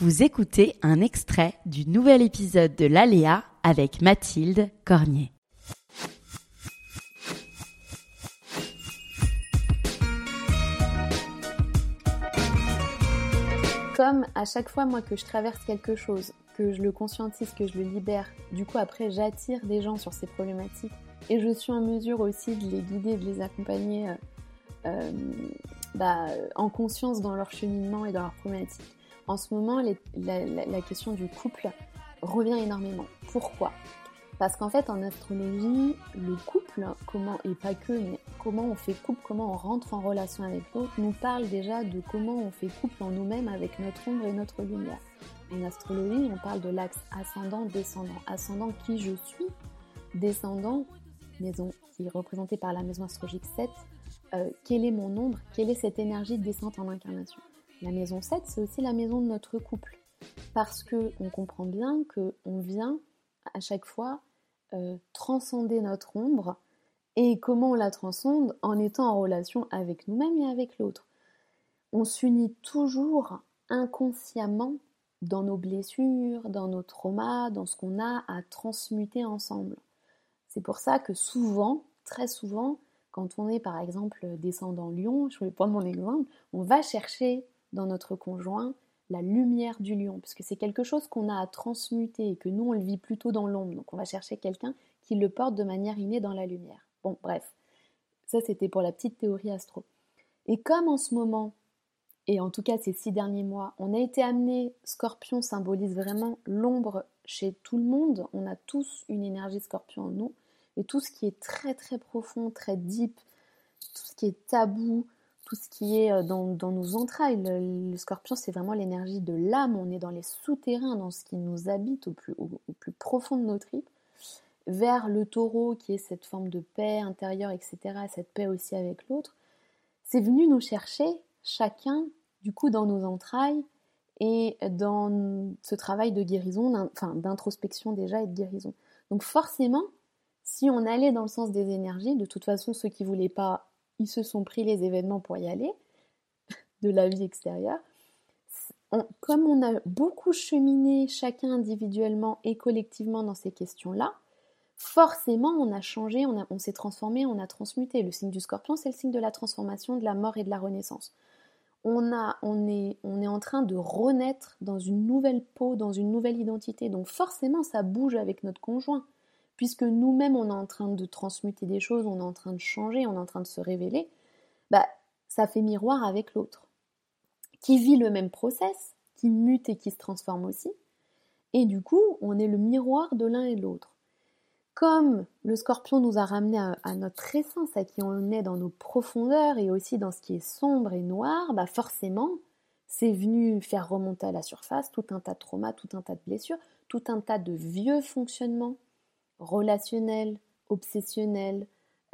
Vous écoutez un extrait du nouvel épisode de l'Aléa avec Mathilde Cornier. Comme à chaque fois moi que je traverse quelque chose, que je le conscientise, que je le libère, du coup après j'attire des gens sur ces problématiques et je suis en mesure aussi de les guider, de les accompagner euh, euh, bah, en conscience dans leur cheminement et dans leur problématique. En ce moment, la, question du couple revient énormément. Pourquoi? Parce qu'en fait, en astrologie, le couple, comment, et pas que, mais comment on fait couple, comment on rentre en relation avec l'autre, nous parle déjà de comment on fait couple en nous-mêmes avec notre ombre et notre lumière. En astrologie, on parle de l'axe ascendant-descendant. Ascendant, qui je suis Descendant, maison qui est représentée par la maison astrologique 7, euh, quelle est mon ombre? Quelle est cette énergie de descente en incarnation? La maison 7, c'est aussi la maison de notre couple. Parce que on comprend bien qu'on vient à chaque fois euh, transcender notre ombre et comment on la transcende en étant en relation avec nous-mêmes et avec l'autre. On s'unit toujours inconsciemment dans nos blessures, dans nos traumas, dans ce qu'on a à transmuter ensemble. C'est pour ça que souvent, très souvent, quand on est par exemple descendant lion, je vais prendre mon exemple, on va chercher dans notre conjoint la lumière du lion, parce que c'est quelque chose qu'on a à transmuter et que nous on le vit plutôt dans l'ombre, donc on va chercher quelqu'un qui le porte de manière innée dans la lumière. Bon, bref, ça c'était pour la petite théorie astro. Et comme en ce moment, et en tout cas ces six derniers mois, on a été amené, Scorpion symbolise vraiment l'ombre chez tout le monde, on a tous une énergie Scorpion en nous, et tout ce qui est très très profond, très deep, tout ce qui est tabou, tout ce qui est euh, dans, nos entrailles. Le, scorpion, c'est vraiment l'énergie de l'âme. On est dans les souterrains, dans ce qui nous habite au plus, au, plus profond de nos tripes. Vers le taureau, qui est cette forme de paix intérieure, etc., cette paix aussi avec l'autre. C'est venu nous chercher, chacun, du coup, dans nos entrailles et dans ce travail de guérison, enfin d'introspection déjà et de guérison. Donc forcément, si on allait dans le sens des énergies, de toute façon, ceux qui voulaient pas ils se sont pris les événements pour y aller, de la vie extérieure. comme on a beaucoup cheminé chacun individuellement et collectivement dans ces questions-là, forcément on a changé, on, on s'est transformé, on a transmuté. Le signe du scorpion, c'est le signe de la transformation, de la mort et de la renaissance. On, a, on, est, on est en train de renaître dans une nouvelle peau, dans une nouvelle identité. Donc forcément, ça bouge avec notre conjoint puisque nous-mêmes on est en train de transmuter des choses, on est en train de changer, on est en train de se révéler, bah, ça fait miroir avec l'autre, qui vit le même process, qui mute et qui se transforme aussi. Et du coup, on est le miroir de l'un et l'autre. Comme le scorpion nous a ramené à, notre essence, à qui on est dans nos profondeurs et aussi dans ce qui est sombre et noir, bah forcément, c'est venu faire remonter à la surface tout un tas de traumas, tout un tas de blessures, tout un tas de vieux fonctionnements relationnel, obsessionnel,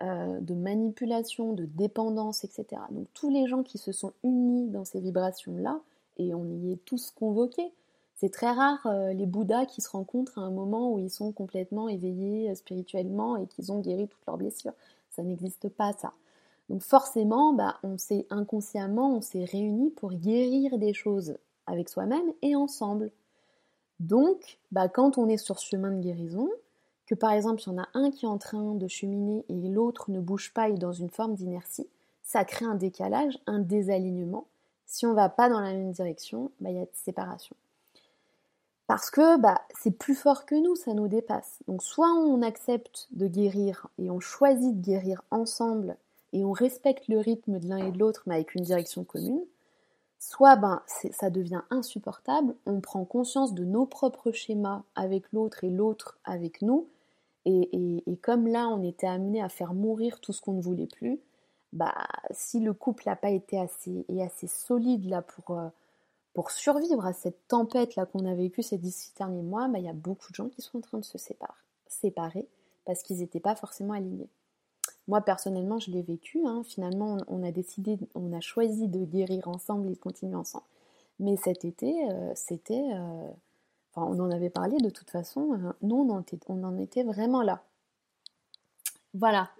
euh, de manipulation, de dépendance, etc. Donc tous les gens qui se sont unis dans ces vibrations-là, et on y est tous convoqués, c'est très rare euh, les Bouddhas qui se rencontrent à un moment où ils sont complètement éveillés euh, spirituellement et qu'ils ont guéri toutes leurs blessures. Ça n'existe pas ça. Donc forcément, bah, on s'est inconsciemment, on s'est réunis pour guérir des choses avec soi-même et ensemble. Donc, bah, quand on est sur ce chemin de guérison, que par exemple il y en a un qui est en train de cheminer et l'autre ne bouge pas et dans une forme d'inertie, ça crée un décalage, un désalignement. Si on ne va pas dans la même direction, bah, il y a séparation. Parce que bah, c'est plus fort que nous, ça nous dépasse. Donc soit on accepte de guérir et on choisit de guérir ensemble et on respecte le rythme de l'un et de l'autre mais avec une direction commune, soit ben, ça devient insupportable, on prend conscience de nos propres schémas avec l'autre et l'autre avec nous, et, comme là, on était amené à faire mourir tout ce qu'on ne voulait plus, bah, si le couple n'a pas été assez, solide là pour, euh, pour survivre à cette tempête là qu'on a vécue ces dix derniers mois, bah, il y a beaucoup de gens qui sont en train de se séparer, séparer parce qu'ils n'étaient pas forcément alignés. Moi personnellement, je l'ai vécu. Hein. Finalement, on, a décidé, on a choisi de guérir ensemble et de continuer ensemble. Mais cet été, euh, c'était euh, on en avait parlé de toute façon, euh, nous on en était vraiment là. Voilà,